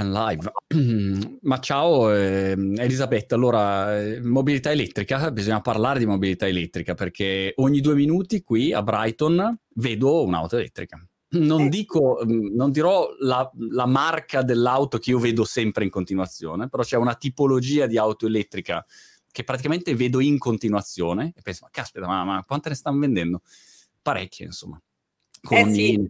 live. Ma ciao eh, Elisabetta, allora, eh, mobilità elettrica, bisogna parlare di mobilità elettrica perché ogni due minuti qui a Brighton vedo un'auto elettrica. Non, dico, mm, non dirò la, la, marca dell'auto che io vedo sempre in continuazione, però c'è una tipologia di auto elettrica che praticamente vedo in continuazione e penso, ma caspita, ma, ma quante ne stanno vendendo? Parecchie, insomma. Con eh sì.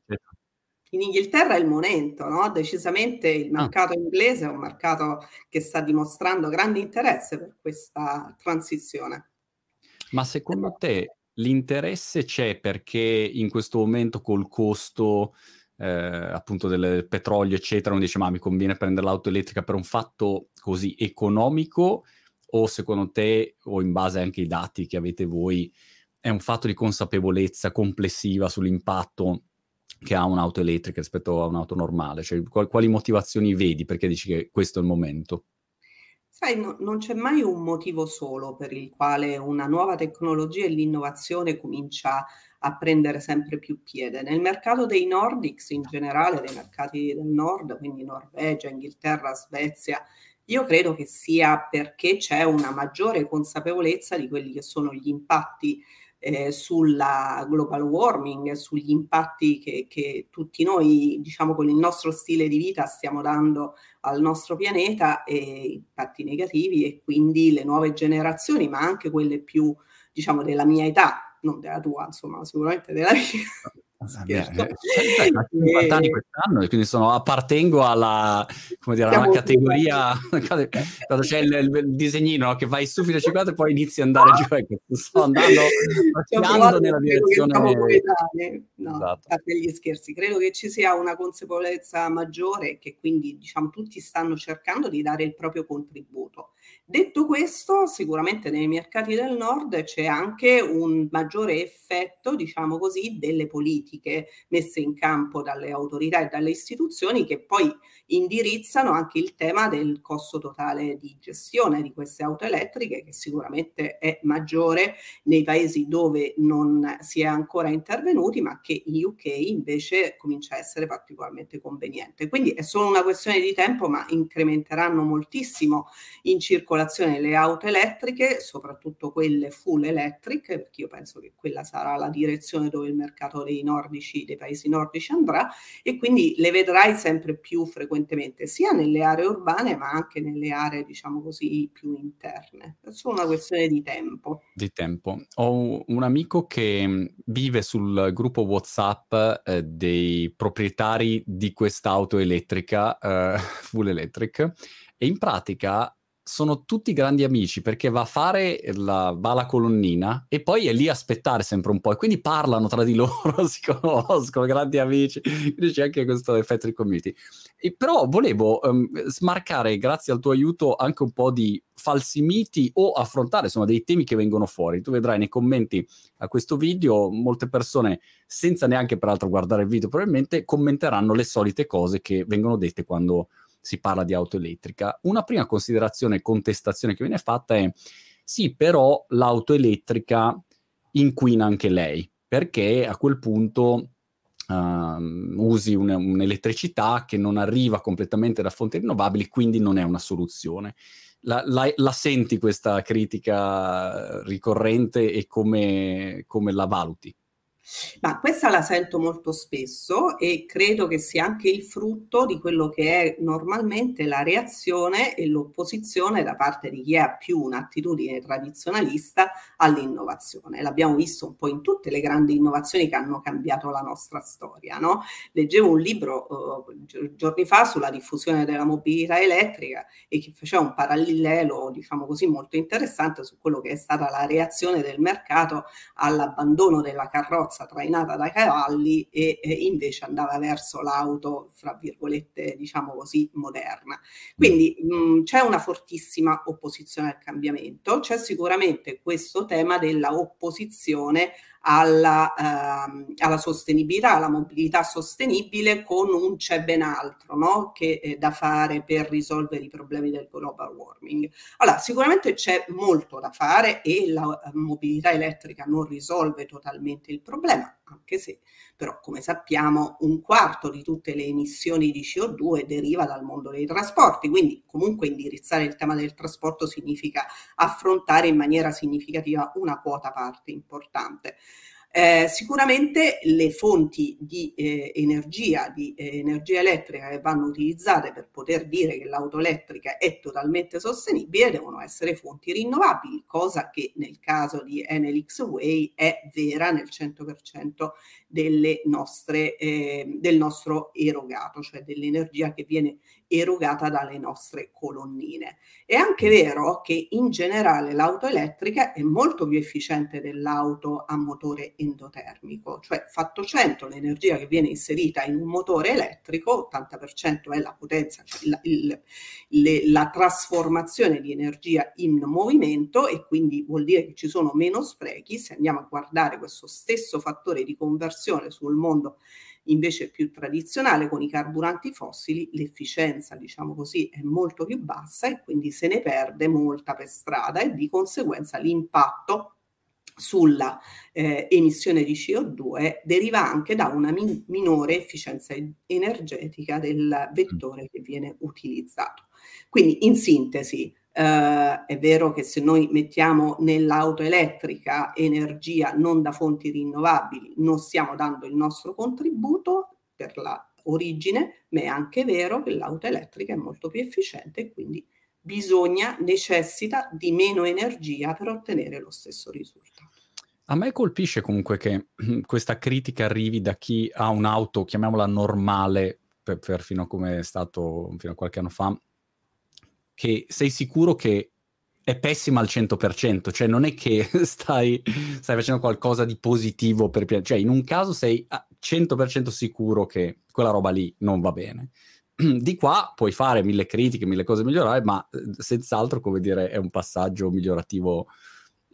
In Inghilterra è il momento, no? decisamente il ah. mercato ah. inglese è un mercato che sta dimostrando grande interesse per questa transizione. Ma secondo te l'interesse c'è perché in questo momento col costo eh, appunto del petrolio eccetera uno dice ma mi conviene prendere l'auto elettrica per un fatto così economico o secondo te o in base anche ai dati che avete voi è un fatto di consapevolezza complessiva sull'impatto che ha un'auto elettrica rispetto a un'auto normale? Cioè, quali, quali motivazioni vedi perché dici che questo è il momento? Sai, no, non c'è mai un motivo solo per il quale una nuova tecnologia e l'innovazione comincia a prendere sempre più piede. Nel mercato dei Nordics in generale, dei mercati del nord, quindi Norvegia, Inghilterra, Svezia, io credo che sia perché c'è una maggiore consapevolezza di quelli che sono gli impatti eh, sulla global warming, sugli impatti che, che, tutti noi, diciamo, con il nostro stile di vita stiamo dando al nostro pianeta, e impatti negativi e quindi le nuove generazioni, ma anche quelle più, diciamo, della mia età, non della tua, insomma, sicuramente della mia. Scherzo. Eh, 50 anni quest'anno e quindi sono, appartengo alla, come dire, alla categoria quando c'è il, il disegnino no? che vai su fino a 50 e poi inizi ad andare giù ecco, sto andando, andando nella direzione no, esatto. a degli scherzi credo che ci sia una consapevolezza maggiore e che quindi diciamo tutti stanno cercando di dare il proprio contributo Detto questo, sicuramente nei mercati del nord c'è anche un maggiore effetto, diciamo così, delle politiche messe in campo dalle autorità e dalle istituzioni che poi indirizzano anche il tema del costo totale di gestione di queste auto elettriche, che sicuramente è maggiore nei paesi dove non si è ancora intervenuti, ma che in UK invece comincia a essere particolarmente conveniente. Quindi è solo una questione di tempo, ma incrementeranno moltissimo in circolazione le auto elettriche, soprattutto quelle full electric, perché io penso che quella sarà la direzione dove il mercato dei nordici, dei paesi nordici andrà, e quindi le vedrai sempre più frequentemente, sia nelle aree urbane, ma anche nelle aree, diciamo così, più interne. È solo una questione di tempo. Di tempo. Ho un amico che mm, vive sul gruppo WhatsApp eh, dei proprietari di quest'auto elettrica, eh, full electric, e in pratica sono tutti grandi amici perché va a fare la, va alla colonnina e poi è lì a aspettare sempre un po' e quindi parlano tra di loro, si conoscono, grandi amici, quindi c'è anche questo effetto di community. E però volevo um, smarcare, grazie al tuo aiuto, anche un po' di falsi miti o affrontare insomma dei temi che vengono fuori. Tu vedrai nei commenti a questo video molte persone, senza neanche peraltro guardare il video probabilmente, commenteranno le solite cose che vengono dette quando si parla di auto elettrica. Una prima considerazione e contestazione che viene fatta è sì, però l'auto elettrica inquina anche lei, perché a quel punto uh, usi un, un'elettricità che non arriva completamente da fonti rinnovabili, quindi non è una soluzione. La, la, la senti questa critica ricorrente e come, come la valuti? Ma questa la sento molto spesso e credo che sia anche il frutto di quello che è normalmente la reazione e l'opposizione da parte di chi ha più un'attitudine tradizionalista all'innovazione. L'abbiamo visto un po' in tutte le grandi innovazioni che hanno cambiato la nostra storia. No? Leggevo un libro uh, giorni fa sulla diffusione della mobilità elettrica e che faceva un parallelo, diciamo così, molto interessante su quello che è stata la reazione del mercato all'abbandono della carrozza carrozza trainata dai cavalli e, e invece andava verso l'auto, fra virgolette, diciamo così, moderna. Quindi mh, mm, c'è una fortissima opposizione al cambiamento, c'è sicuramente questo tema della opposizione alla, ehm, alla, sostenibilità, alla mobilità sostenibile con un c'è ben altro no? che è da fare per risolvere i problemi del global warming. Allora, sicuramente c'è molto da fare e la eh, mobilità elettrica non risolve totalmente il problema, anche se però come sappiamo un quarto di tutte le emissioni di CO2 deriva dal mondo dei trasporti, quindi comunque indirizzare il tema del trasporto significa affrontare in maniera significativa una quota parte importante. Eh, sicuramente le fonti di eh, energia, di eh, energia elettrica che vanno utilizzate per poter dire che l'auto elettrica è totalmente sostenibile devono essere fonti rinnovabili, cosa che nel caso di Enel X-Way è vera nel 100% delle nostre, eh, del nostro erogato, cioè dell'energia che viene erogata dalle nostre colonnine. È anche vero che in generale l'auto elettrica è molto più efficiente dell'auto a motore endotermico, cioè fatto 100 l'energia che viene inserita in un motore elettrico, 80% è la potenza, cioè la, il, le, la trasformazione di energia in movimento e quindi vuol dire che ci sono meno sprechi. Se andiamo a guardare questo stesso fattore di conversione sul mondo invece più tradizionale con i carburanti fossili l'efficienza, diciamo così, è molto più bassa e quindi se ne perde molta per strada e di conseguenza l'impatto sulla eh, emissione di CO2 deriva anche da una min- minore efficienza energetica del vettore che viene utilizzato. Quindi in sintesi, Uh, è vero che se noi mettiamo nell'auto elettrica energia non da fonti rinnovabili, non stiamo dando il nostro contributo per la origine, ma è anche vero che l'auto elettrica è molto più efficiente e quindi bisogna, necessita di meno energia per ottenere lo stesso risultato. A me colpisce comunque che questa critica arrivi da chi ha un'auto, chiamiamola normale, per, per fino a come è stato fino a qualche anno fa, che sei sicuro che è pessima al 100%, cioè non è che stai, stai facendo qualcosa di positivo per piacere, cioè in un caso sei 100% sicuro che quella roba lì non va bene. Di qua puoi fare mille critiche, mille cose migliorare, ma eh, senz'altro, come dire, è un passaggio migliorativo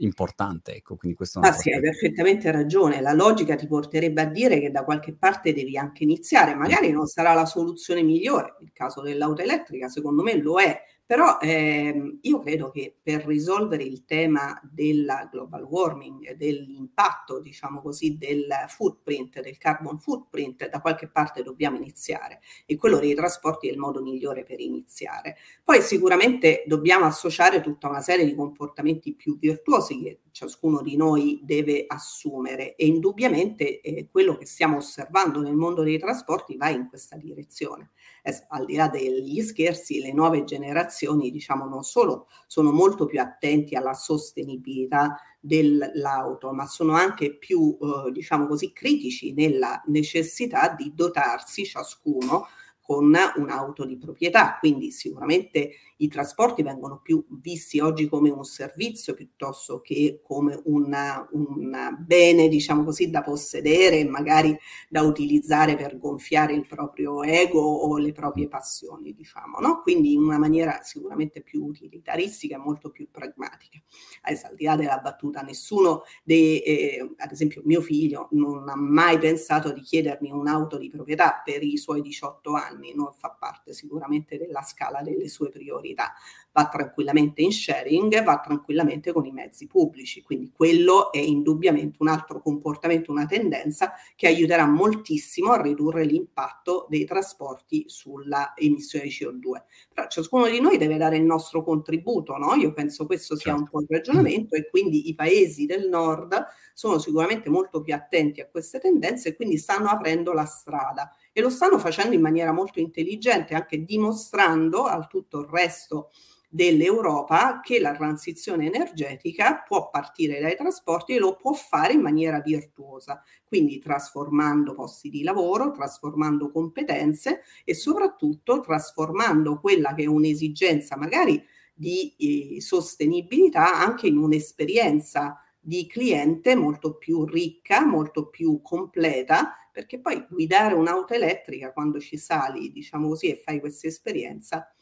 importante. Ecco, quindi questo ah sì, hai perfettamente ragione. La logica ti porterebbe a dire che da qualche parte devi anche iniziare. Magari non sarà la soluzione migliore. Il caso dell'auto elettrica, secondo me, lo è, però ehm, io credo che per risolvere il tema del global warming, dell'impatto, diciamo così, del footprint, del carbon footprint, da qualche parte dobbiamo iniziare e quello dei trasporti è il modo migliore per iniziare. Poi sicuramente dobbiamo associare tutta una serie di comportamenti più virtuosi che ciascuno di noi deve assumere e indubbiamente eh, quello che stiamo osservando nel mondo dei trasporti va in questa direzione. Eh, al di là degli scherzi, le nuove generazioni, diciamo, non solo sono molto più attenti alla sostenibilità dell'auto, ma sono anche più, eh, diciamo così, critici nella necessità di dotarsi ciascuno con un'auto di proprietà, quindi sicuramente i trasporti vengono più visti oggi come un servizio piuttosto che come un bene, diciamo così, da possedere e magari da utilizzare per gonfiare il proprio ego o le proprie passioni, diciamo, no? Quindi in una maniera sicuramente più utilitaristica e molto più pragmatica. Adesso, al di là della battuta, nessuno, dei, eh, ad esempio mio figlio, non ha mai pensato di chiedermi un'auto di proprietà per i suoi 18 anni, non fa parte sicuramente della scala delle sue priorità priorità. Va tranquillamente in sharing, va tranquillamente con i mezzi pubblici, quindi quello è indubbiamente un altro comportamento, una tendenza che aiuterà moltissimo a ridurre l'impatto dei trasporti sulla emissione di CO2. Però ciascuno di noi deve dare il nostro contributo, no? Io penso questo sia certo. un po' il ragionamento e quindi i paesi del nord sono sicuramente molto più attenti a queste tendenze e quindi stanno aprendo la strada e lo stanno facendo in maniera molto intelligente, anche dimostrando al tutto il resto dell'Europa che la transizione energetica può partire dai trasporti e lo può fare in maniera virtuosa, quindi trasformando posti di lavoro, trasformando competenze e soprattutto trasformando quella che è un'esigenza magari di eh, sostenibilità anche in un'esperienza di cliente molto più ricca, molto più completa, perché poi guidare un'auto elettrica quando ci sali, diciamo così, e fai questa esperienza,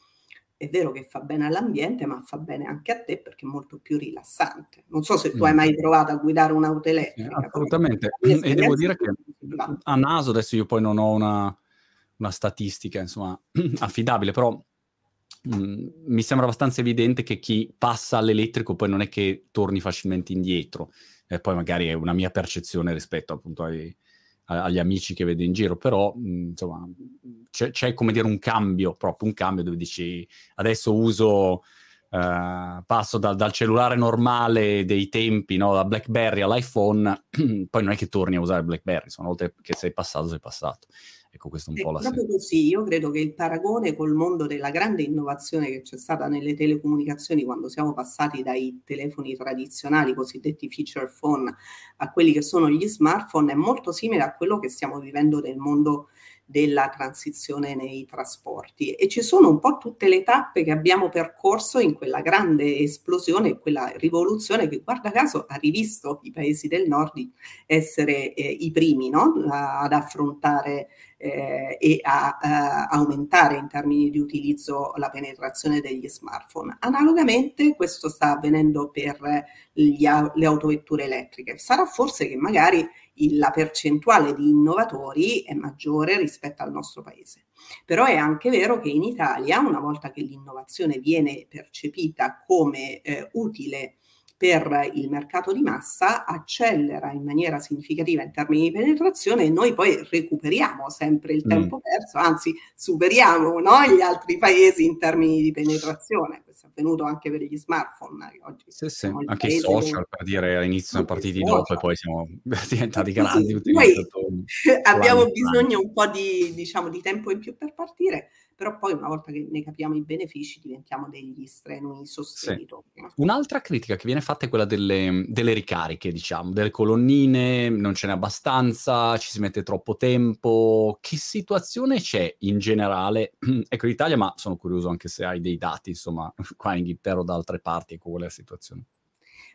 è vero che fa bene all'ambiente, ma fa bene anche a te perché è molto più rilassante. Non so se tu hai mai provato a guidare un'auto elettrica. Sì, assolutamente. E devo dire che a naso adesso io poi non ho una, una statistica insomma affidabile, però mh, mm, mi sembra abbastanza evidente che chi passa all'elettrico poi non è che torni facilmente indietro. E poi magari è una mia percezione rispetto appunto ai, agli amici che vedo in giro, però mh, insomma c'è, c'è, come dire un cambio, proprio un cambio dove dici adesso uso, uh, passo da, dal cellulare normale dei tempi, no? da BlackBerry all'iPhone, poi non è che torni a usare BlackBerry, insomma, una volta che sei passato, sei passato. Ecco, questo è un è po' la proprio così, io credo che il paragone col mondo della grande innovazione che c'è stata nelle telecomunicazioni quando siamo passati dai telefoni tradizionali, cosiddetti feature phone, a quelli che sono gli smartphone, è molto simile a quello che stiamo vivendo nel mondo della transizione nei trasporti e ci sono un po' tutte le tappe che abbiamo percorso in quella grande esplosione, quella rivoluzione che guarda caso ha rivisto i paesi del nord essere eh, i primi no? ad affrontare eh, e a, a, aumentare in termini di utilizzo la penetrazione degli smartphone. Analogamente questo sta avvenendo per gli, le autovetture elettriche. Sarà forse che magari il, la percentuale di innovatori è maggiore rispetto al nostro paese. Però è anche vero che in Italia, una volta che l'innovazione viene percepita come eh, utile per il mercato di massa accelera in maniera significativa in termini di penetrazione e noi poi recuperiamo sempre il mm. tempo perso, anzi superiamo no, gli altri paesi in termini di penetrazione. Questo è avvenuto anche per gli smartphone. Oggi sì, sì. Anche i social, per dire, all'inizio siamo partiti dopo e poi siamo diventati grandi. Sì, abbiamo bisogno un po' di, diciamo, di tempo in più per partire, però poi una volta che ne capiamo i benefici diventiamo degli strenui sostenitori. Sì. Un'altra critica che viene fatta è quella delle, delle, ricariche, diciamo, delle colonnine, non ce n'è abbastanza, ci si mette troppo tempo. Che situazione c'è in generale? ecco, in Italia, ma sono curioso anche se hai dei dati, insomma, qua in Inghilterra o da altre parti, ecco, qual è la situazione?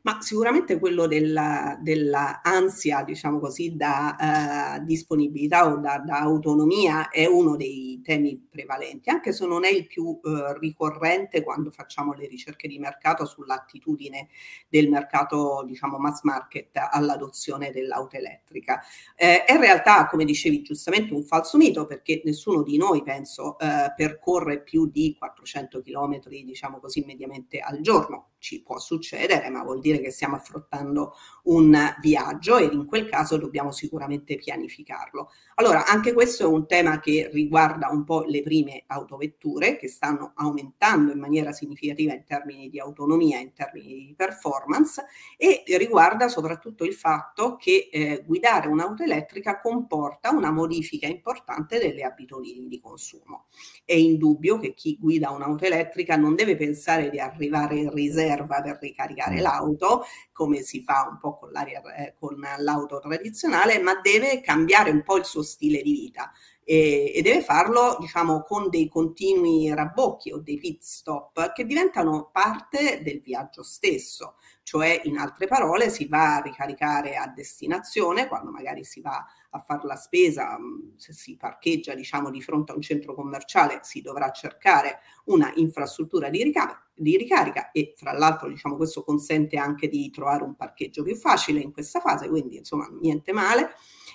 Ma sicuramente quello della, della ansia, diciamo così, da uh, disponibilità o da, da, autonomia è uno dei temi prevalenti, anche se non è il più uh, ricorrente quando facciamo le ricerche di mercato sull'attitudine del mercato, diciamo, mass market all'adozione dell'auto elettrica. Eh, è in realtà, come dicevi giustamente, un falso mito perché nessuno di noi, penso, uh, percorre più di 400 km, diciamo così, mediamente al giorno. Ci può succedere, ma vuol dire dire che stiamo affrontando un viaggio e in quel caso dobbiamo sicuramente pianificarlo. Allora, anche questo è un tema che riguarda un po' le prime autovetture che stanno aumentando in maniera significativa in termini di autonomia, in termini di performance e riguarda soprattutto il fatto che eh, guidare un'auto elettrica comporta una modifica importante delle abitudini di consumo. È indubbio che chi guida un'auto elettrica non deve pensare di arrivare in riserva per ricaricare mm. l'auto, auto, come si fa un po' con, eh, con l'auto tradizionale, ma deve cambiare un po' il suo stile di vita e, e, deve farlo diciamo con dei continui rabbocchi o dei pit stop che diventano parte del viaggio stesso. Cioè in altre parole si va a ricaricare a destinazione quando magari si va a fare la spesa, mm, se si parcheggia diciamo di fronte a un centro commerciale si dovrà cercare una infrastruttura di ricarica, di ricarica e tra l'altro diciamo questo consente anche di trovare un parcheggio più facile in questa fase, quindi insomma niente male.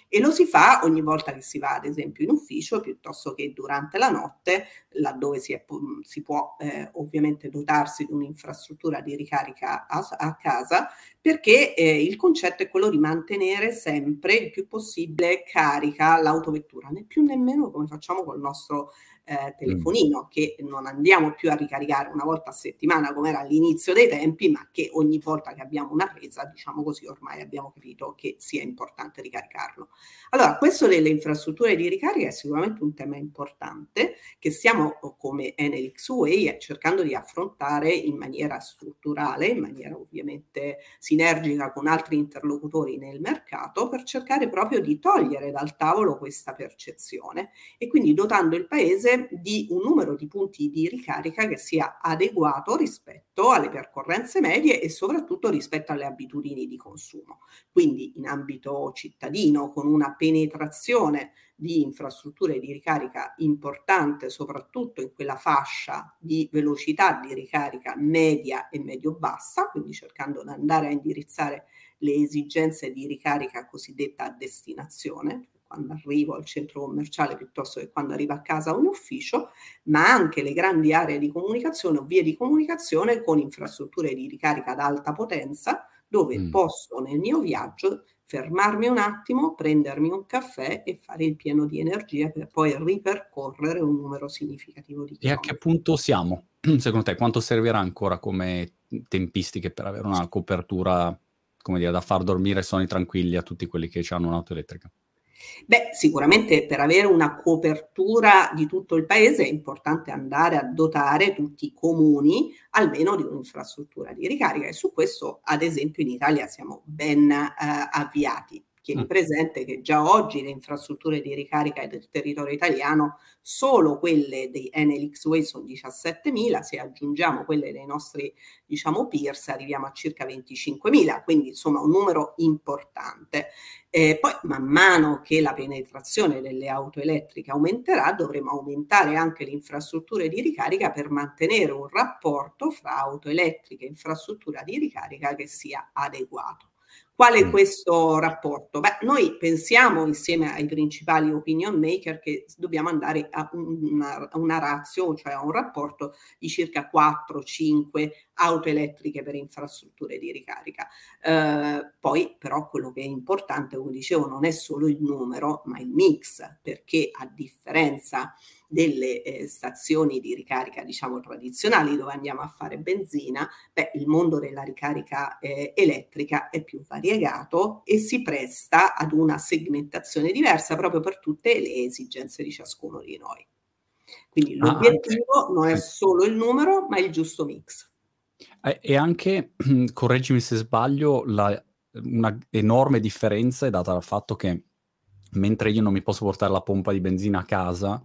E lo si fa ogni volta che si va ad esempio in ufficio piuttosto che durante la notte laddove si, è, si può eh, ovviamente dotarsi di un'infrastruttura di ricarica a, a casa perché eh, il concetto è quello di mantenere sempre il più possibile carica l'autovettura, né più nemmeno come facciamo col nostro eh, telefonino mm. che non andiamo più a ricaricare una volta a settimana come era all'inizio dei tempi, ma che ogni volta che abbiamo una presa, diciamo così, ormai abbiamo capito che sia importante ricaricarlo. Allora, questo delle infrastrutture di ricarica è sicuramente un tema importante che stiamo come Enel Way cercando di affrontare in maniera strutturale, in maniera ovviamente sinergica con altri interlocutori nel mercato per cercare proprio di togliere dal tavolo questa percezione e quindi dotando il paese di un numero di punti di ricarica che sia adeguato rispetto alle percorrenze medie e soprattutto rispetto alle abitudini di consumo. Quindi in ambito cittadino, con una penetrazione di infrastrutture di ricarica importante, soprattutto in quella fascia di velocità di ricarica media e medio-bassa, quindi cercando di andare a indirizzare le esigenze di ricarica cosiddetta a destinazione, quando arrivo al centro commerciale piuttosto che quando arrivo a casa o in ufficio, ma anche le grandi aree di comunicazione o vie di comunicazione con infrastrutture di ricarica ad alta potenza, dove mm. posso nel mio viaggio fermarmi un attimo, prendermi un caffè e fare il pieno di energia per poi ripercorrere un numero significativo di chilometri. E a che punto siamo? Secondo te quanto servirà ancora come tempistiche per avere una copertura, come dire, da far dormire sonni tranquilli a tutti quelli che hanno un'auto elettrica? Beh, sicuramente per avere una copertura di tutto il paese è importante andare a dotare tutti i comuni almeno di un'infrastruttura di ricarica e su questo, ad esempio, in Italia siamo ben eh, avviati. Tieni mm. presente che già oggi le infrastrutture di ricarica del territorio italiano, solo quelle dei Enel X-Way sono 17.000, se aggiungiamo quelle dei nostri diciamo peers arriviamo a circa 25.000, quindi insomma un numero importante. Eh, poi man mano che la penetrazione delle auto elettriche aumenterà, dovremo aumentare anche le infrastrutture di ricarica per mantenere un rapporto fra auto elettriche e infrastruttura di ricarica che sia adeguato. Qual è questo rapporto? Beh, noi pensiamo insieme ai principali opinion maker che dobbiamo andare a una, una razio, cioè a un rapporto di circa 4-5 auto elettriche per infrastrutture di ricarica. Eh, poi però quello che è importante, come dicevo, non è solo il numero, ma il mix, perché a differenza delle eh, stazioni di ricarica, diciamo, tradizionali dove andiamo a fare benzina, beh, il mondo della ricarica eh, elettrica è più variegato e si presta ad una segmentazione diversa proprio per tutte le esigenze di ciascuno di noi. Quindi ah, l'obiettivo ah, non è solo il numero, ma il giusto mix. E anche, correggimi se sbaglio, la, una enorme differenza è data dal fatto che mentre io non mi posso portare la pompa di benzina a casa,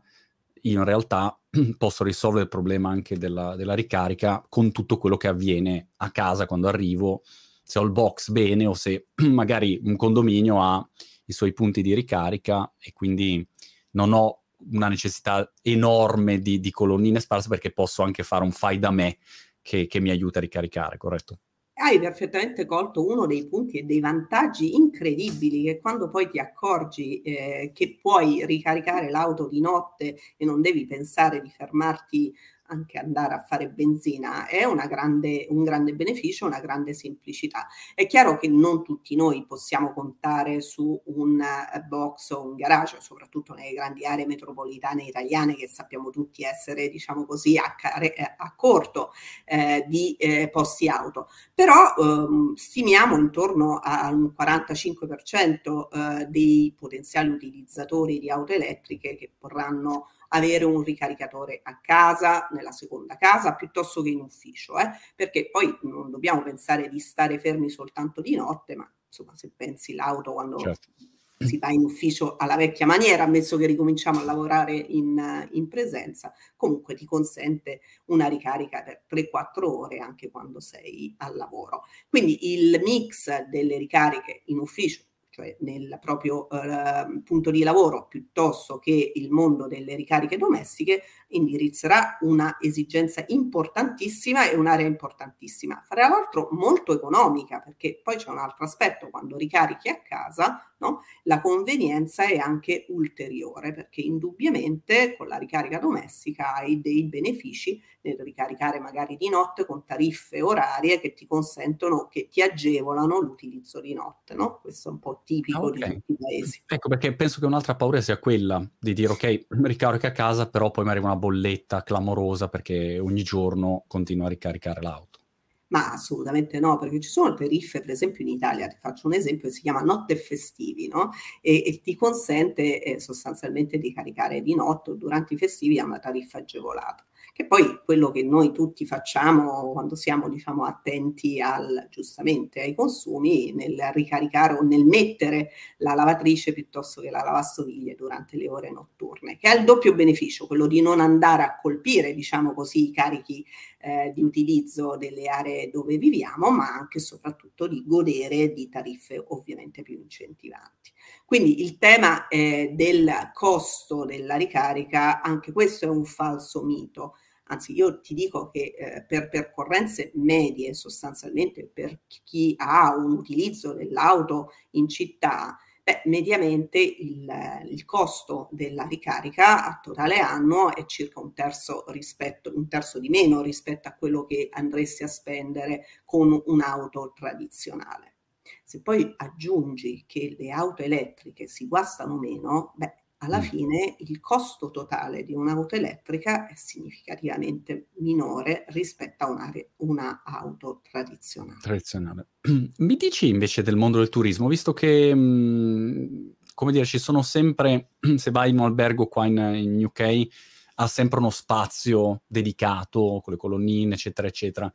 in realtà posso risolvere il problema anche della, della, ricarica con tutto quello che avviene a casa quando arrivo, se ho il box bene o se magari un condominio ha i suoi punti di ricarica e quindi non ho una necessità enorme di, di colonnine sparse perché posso anche fare un fai da me che, che mi aiuta a ricaricare, corretto? Hai perfettamente colto uno dei punti e dei vantaggi incredibili che quando poi ti accorgi eh, che puoi ricaricare l'auto di notte e non devi pensare di fermarti anche andare a fare benzina è grande, un grande beneficio, una grande semplicità. È chiaro che non tutti noi possiamo contare su un eh, box o un garage, soprattutto nelle grandi aree metropolitane italiane che sappiamo tutti essere, diciamo così, a, care, eh, a corto eh, di eh, posti auto. Però ehm, stimiamo intorno al 45% eh, dei potenziali utilizzatori di auto elettriche che vorranno avere un ricaricatore a casa, nella seconda casa, piuttosto che in ufficio, eh? perché poi non dobbiamo pensare di stare fermi soltanto di notte, ma insomma se pensi l'auto quando certo. si va in ufficio alla vecchia maniera, ammesso che ricominciamo a lavorare in, in presenza, comunque ti consente una ricarica per 3-4 ore anche quando sei al lavoro. Quindi il mix delle ricariche in ufficio cioè nel proprio eh, punto di lavoro, piuttosto che il mondo delle ricariche domestiche, indirizzerà una esigenza importantissima e un'area importantissima. Fra l'altro molto economica, perché poi c'è un altro aspetto, quando ricarichi a casa, no? la convenienza è anche ulteriore, perché indubbiamente con la ricarica domestica hai dei benefici nel ricaricare magari di notte con tariffe orarie che ti consentono, che ti agevolano l'utilizzo di notte. No? Questo è un po' tipico okay. di tutti i paesi. Ecco, perché penso che un'altra paura sia quella di dire ok, ricarico a casa, però poi mi arriva una bolletta clamorosa perché ogni giorno continuo a ricaricare l'auto. Ma assolutamente no, perché ci sono tariffe, per esempio in Italia, ti faccio un esempio, si chiama Notte Festivi, no? E, e ti consente eh, sostanzialmente di caricare di notte o durante i festivi a una tariffa agevolata che poi quello che noi tutti facciamo quando siamo diciamo, attenti al, giustamente ai consumi nel ricaricare o nel mettere la lavatrice piuttosto che la lavastoviglie durante le ore notturne, che ha il doppio beneficio, quello di non andare a colpire diciamo così, i carichi eh, di utilizzo delle aree dove viviamo, ma anche e soprattutto di godere di tariffe ovviamente più incentivanti. Quindi il tema eh, del costo della ricarica, anche questo è un falso mito. Anzi, io ti dico che eh, per percorrenze medie, sostanzialmente per chi ha un utilizzo dell'auto in città, beh, mediamente il, il, costo della ricarica a totale annuo è circa un terzo, rispetto, un terzo di meno rispetto a quello che andresti a spendere con un'auto tradizionale. Se poi aggiungi che le auto elettriche si guastano meno, beh, alla mm. fine il costo totale di un'auto elettrica è significativamente minore rispetto a una, una auto tradizionale. tradizionale. Mi dici invece del mondo del turismo, visto che, mh, mm, come dire, ci sono sempre, se vai in un albergo qua in, in UK, ha sempre uno spazio dedicato con le colonnine, eccetera, eccetera.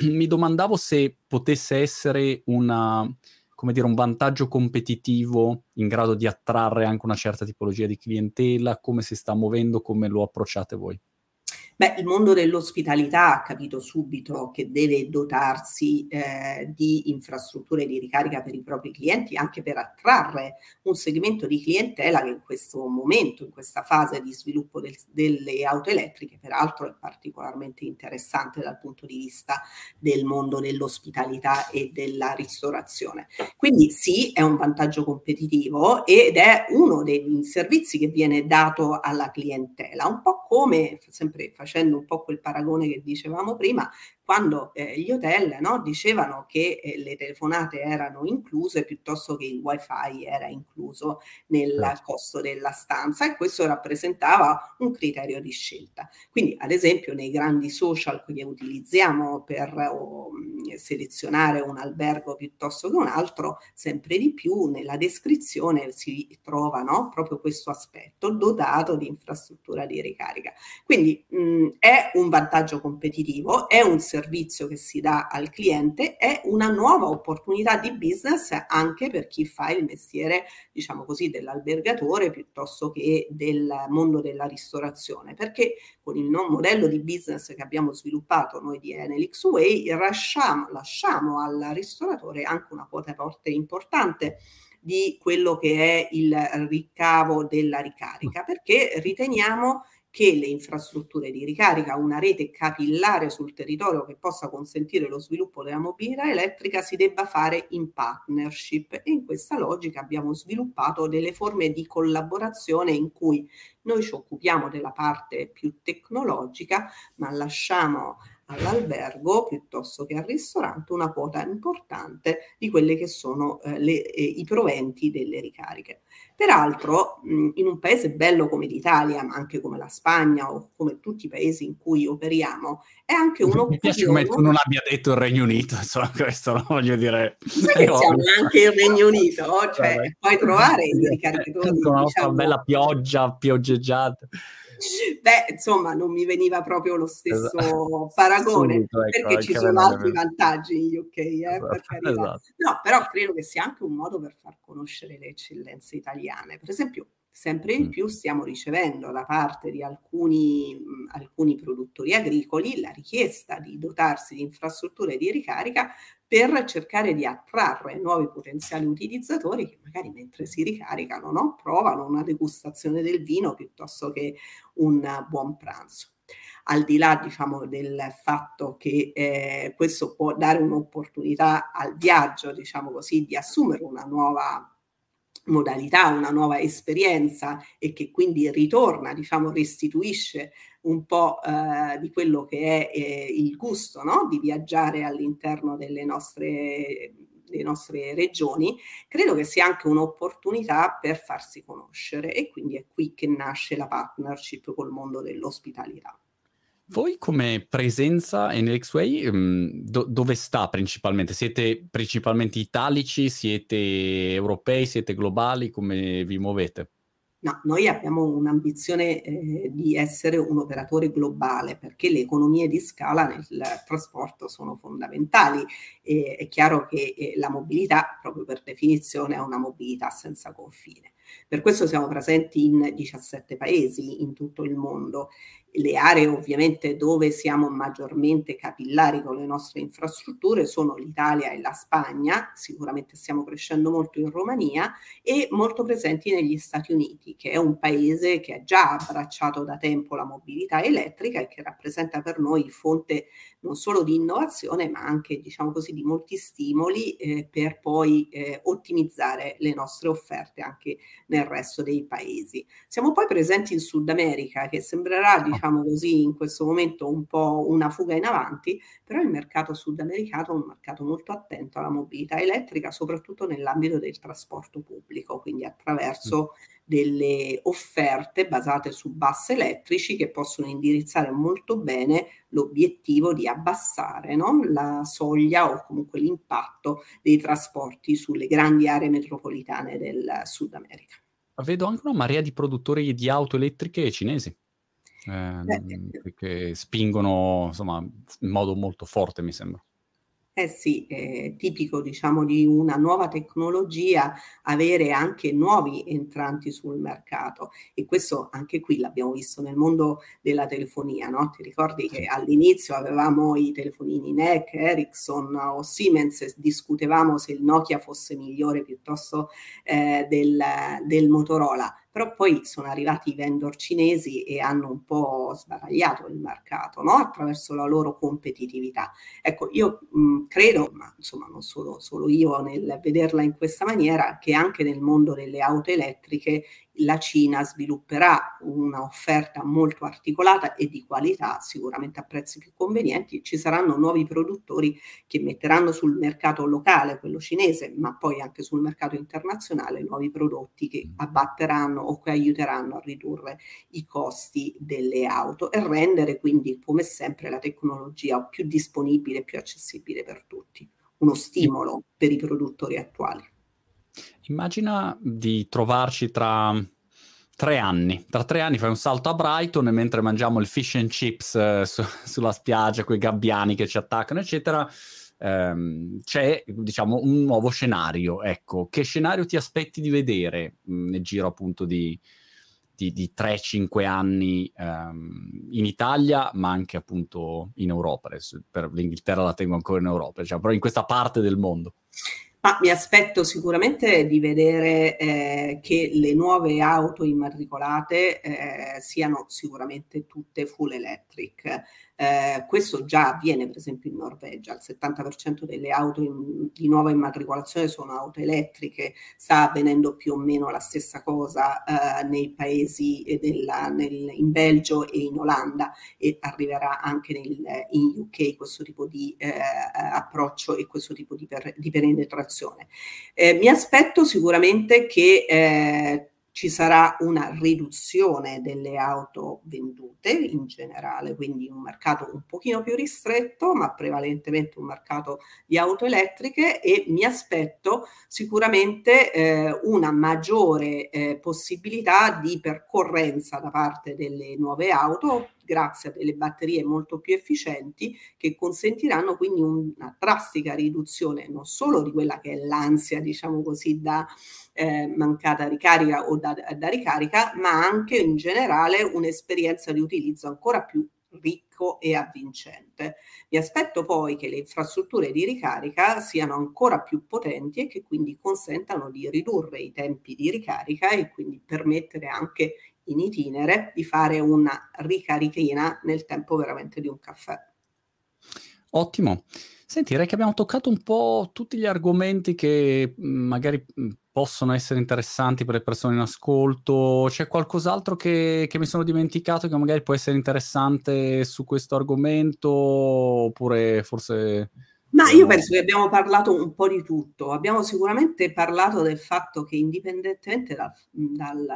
Mi domandavo se potesse essere una come dire, un vantaggio competitivo in grado di attrarre anche una certa tipologia di clientela? Come si sta muovendo? Come lo approcciate voi? Beh, il mondo dell'ospitalità ha capito subito che deve dotarsi eh, di infrastrutture di ricarica per i propri clienti, anche per attrarre un segmento di clientela che in questo momento, in questa fase di sviluppo del, delle auto elettriche, peraltro è particolarmente interessante dal punto di vista del mondo dell'ospitalità e della ristorazione. Quindi sì, è un vantaggio competitivo ed è uno dei servizi che viene dato alla clientela, un po' come sempre facendo facendo un po' quel paragone che dicevamo prima, quando eh, gli hotel no, dicevano che eh, le telefonate erano incluse piuttosto che il wifi era incluso nel certo. costo della stanza e questo rappresentava un criterio di scelta. Quindi ad esempio nei grandi social che utilizziamo per oh, selezionare un albergo piuttosto che un altro, sempre di più nella descrizione si trova no, proprio questo aspetto dotato di infrastruttura di ricarica. Quindi mh, è un vantaggio competitivo, è un servizio servizio che si dà al cliente è una nuova opportunità di business anche per chi fa il mestiere, diciamo così, dell'albergatore piuttosto che del mondo della ristorazione, perché con il modello di business che abbiamo sviluppato noi di Enelix Way lasciamo, lasciamo al ristoratore anche una quota forte importante di quello che è il ricavo della ricarica, perché riteniamo che le infrastrutture di ricarica, una rete capillare sul territorio che possa consentire lo sviluppo della mobilità elettrica si debba fare in partnership. E in questa logica abbiamo sviluppato delle forme di collaborazione in cui noi ci occupiamo della parte più tecnologica ma lasciamo all'albergo piuttosto che al ristorante una quota importante di quelli che sono eh, le, eh, i proventi delle ricariche. Peraltro, mh, in un paese bello come l'Italia, ma anche come la Spagna o come tutti i paesi in cui operiamo, è anche uno Mi piace come tu non abbia detto il Regno Unito, insomma, questo lo voglio dire. Sai che siamo anche il Regno Unito, cioè puoi trovare i ricaricatori. Con una diciamo, bella pioggia, pioggieggiata. Beh, insomma, non mi veniva proprio lo stesso esatto. paragone, Subito, ecco, perché ci sono altri vantaggi in UK, eh, esatto. per esatto. No, però credo che sia anche un modo per far conoscere le eccellenze italiane. Per esempio, sempre di mm. più stiamo ricevendo da parte di alcuni, mh, alcuni produttori agricoli la richiesta di dotarsi di infrastrutture di ricarica per cercare di attrarre nuovi potenziali utilizzatori che magari mentre si ricaricano no, provano una degustazione del vino piuttosto che un buon pranzo. Al di là diciamo, del fatto che eh, questo può dare un'opportunità al viaggio, diciamo così, di assumere una nuova modalità, una nuova esperienza e che quindi ritorna, diciamo, restituisce un po' eh, di quello che è eh, il gusto no? di viaggiare all'interno delle nostre, delle nostre regioni, credo che sia anche un'opportunità per farsi conoscere e quindi è qui che nasce la partnership col mondo dell'ospitalità. Voi come presenza in LXWay um, do- dove sta principalmente? Siete principalmente italici, siete europei, siete globali? Come vi muovete? No, noi abbiamo un'ambizione eh, di essere un operatore globale perché le economie di scala nel trasporto sono fondamentali. E è chiaro che eh, la mobilità, proprio per definizione, è una mobilità senza confine. Per questo siamo presenti in 17 paesi in tutto il mondo Le aree ovviamente dove siamo maggiormente capillari con le nostre infrastrutture sono l'Italia e la Spagna, sicuramente stiamo crescendo molto in Romania e molto presenti negli Stati Uniti, che è un paese che ha già abbracciato da tempo la mobilità elettrica e che rappresenta per noi fonte non solo di innovazione, ma anche diciamo così di molti stimoli eh, per poi eh, ottimizzare le nostre offerte anche nel resto dei paesi. Siamo poi presenti in Sud America, che sembrerà diciamo, diciamo così, in questo momento un po' una fuga in avanti, però il mercato sudamericano è un mercato molto attento alla mobilità elettrica, soprattutto nell'ambito del trasporto pubblico, quindi attraverso delle offerte basate su bus elettrici che possono indirizzare molto bene l'obiettivo di abbassare no? la soglia o comunque l'impatto dei trasporti sulle grandi aree metropolitane del Sud America. Vedo anche una marea di produttori di auto elettriche cinesi eh, che spingono insomma in modo molto forte, mi sembra. Eh sì, è tipico diciamo di una nuova tecnologia avere anche nuovi entranti sul mercato e questo anche qui l'abbiamo visto nel mondo della telefonia, no? Ti ricordi che all'inizio avevamo i telefonini NEC, Ericsson o Siemens e discutevamo se il Nokia fosse migliore piuttosto eh, del, del Motorola però poi sono arrivati i vendor cinesi e hanno un po' sbaragliato il mercato no? attraverso la loro competitività. Ecco, io mh, credo, ma insomma non solo, solo io nel vederla in questa maniera, che anche nel mondo delle auto elettriche la Cina svilupperà un'offerta molto articolata e di qualità, sicuramente a prezzi più convenienti. Ci saranno nuovi produttori che metteranno sul mercato locale, quello cinese, ma poi anche sul mercato internazionale, nuovi prodotti che abbatteranno o che aiuteranno a ridurre i costi delle auto e rendere quindi, come sempre, la tecnologia più disponibile, più accessibile per tutti. Uno stimolo per i produttori attuali. Immagina di trovarci tra tre anni. Tra tre anni fai un salto a Brighton e mentre mangiamo il fish and chips eh, su, sulla spiaggia, quei gabbiani che ci attaccano, eccetera, ehm, c'è diciamo un nuovo scenario. Ecco, che scenario ti aspetti di vedere mm, nel giro appunto di, di, di 3-5 anni ehm, in Italia, ma anche appunto in Europa? Adesso per l'Inghilterra la tengo ancora in Europa, diciamo, però in questa parte del mondo. Ma mi aspetto sicuramente di vedere eh, che le nuove auto immatricolate eh, siano sicuramente tutte full electric. Eh, questo già avviene per esempio in Norvegia, il 70% delle auto in, di nuova immatricolazione sono auto elettriche, sta avvenendo più o meno la stessa cosa eh, nei paesi della, nel, in Belgio e in Olanda e arriverà anche nel, in UK questo tipo di eh, approccio e questo tipo di, per, di penetrazione. Eh, mi aspetto sicuramente che eh, ci sarà una riduzione delle auto vendute in generale, quindi un mercato un pochino più ristretto, ma prevalentemente un mercato di auto elettriche e mi aspetto sicuramente eh, una maggiore eh, possibilità di percorrenza da parte delle nuove auto grazie a delle batterie molto più efficienti che consentiranno quindi una drastica riduzione non solo di quella che è l'ansia, diciamo così, da eh, mancata ricarica o da, da ricarica, ma anche in generale un'esperienza di utilizzo ancora più ricco e avvincente. Mi aspetto poi che le infrastrutture di ricarica siano ancora più potenti e che quindi consentano di ridurre i tempi di ricarica e quindi permettere anche in itinere di fare una ricarichina nel tempo veramente di un caffè. Ottimo. Senti, direi che abbiamo toccato un po' tutti gli argomenti che mm, magari mm, possono essere interessanti per le persone in ascolto. C'è qualcos'altro che, che mi sono dimenticato che magari può essere interessante su questo argomento? Oppure forse... Ma io penso che abbiamo parlato un po' di tutto. Abbiamo sicuramente parlato del fatto che indipendentemente da, dal,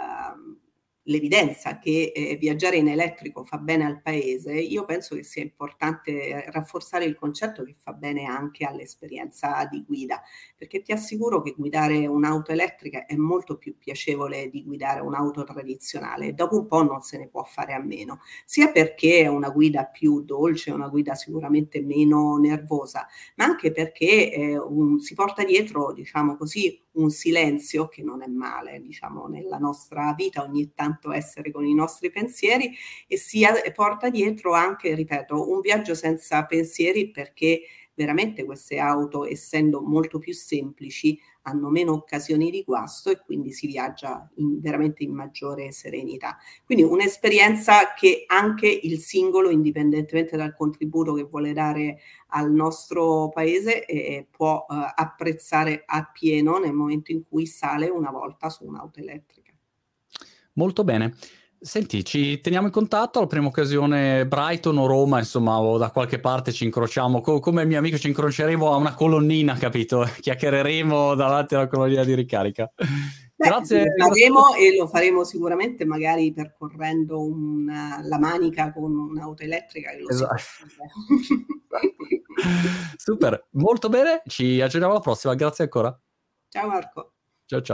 l'evidenza che eh, viaggiare in elettrico fa bene al paese, io penso che sia importante rafforzare il concetto che fa bene anche all'esperienza di guida, perché ti assicuro che guidare un'auto elettrica è molto più piacevole di guidare un'auto tradizionale dopo un po' non se ne può fare a meno, sia perché è una guida più dolce, una guida sicuramente meno nervosa, ma anche perché eh, un, si porta dietro, diciamo così, un silenzio che non è male, diciamo, nella nostra vita ogni tanto essere con i nostri pensieri e, sia, e porta dietro anche, ripeto, un viaggio senza pensieri perché veramente queste auto, essendo molto più semplici, hanno meno occasioni di guasto e quindi si viaggia in, veramente in maggiore serenità. Quindi un'esperienza che anche il singolo, indipendentemente dal contributo che vuole dare al nostro paese, eh, può eh, apprezzare appieno nel momento in cui sale una volta su un'auto elettrica. Molto bene. Senti, ci teniamo in contatto, alla prima occasione Brighton o Roma, insomma, o da qualche parte ci incrociamo, Co- come il mio amico ci incroceremo a una colonnina, capito? Chiacchiereremo davanti alla colonnina di ricarica. Beh, Grazie. Lo faremo e lo faremo sicuramente magari percorrendo una, la manica con un'auto elettrica. Esatto. Super, molto bene, ci aggiorniamo alla prossima, grazie ancora. Ciao Marco. Ciao ciao.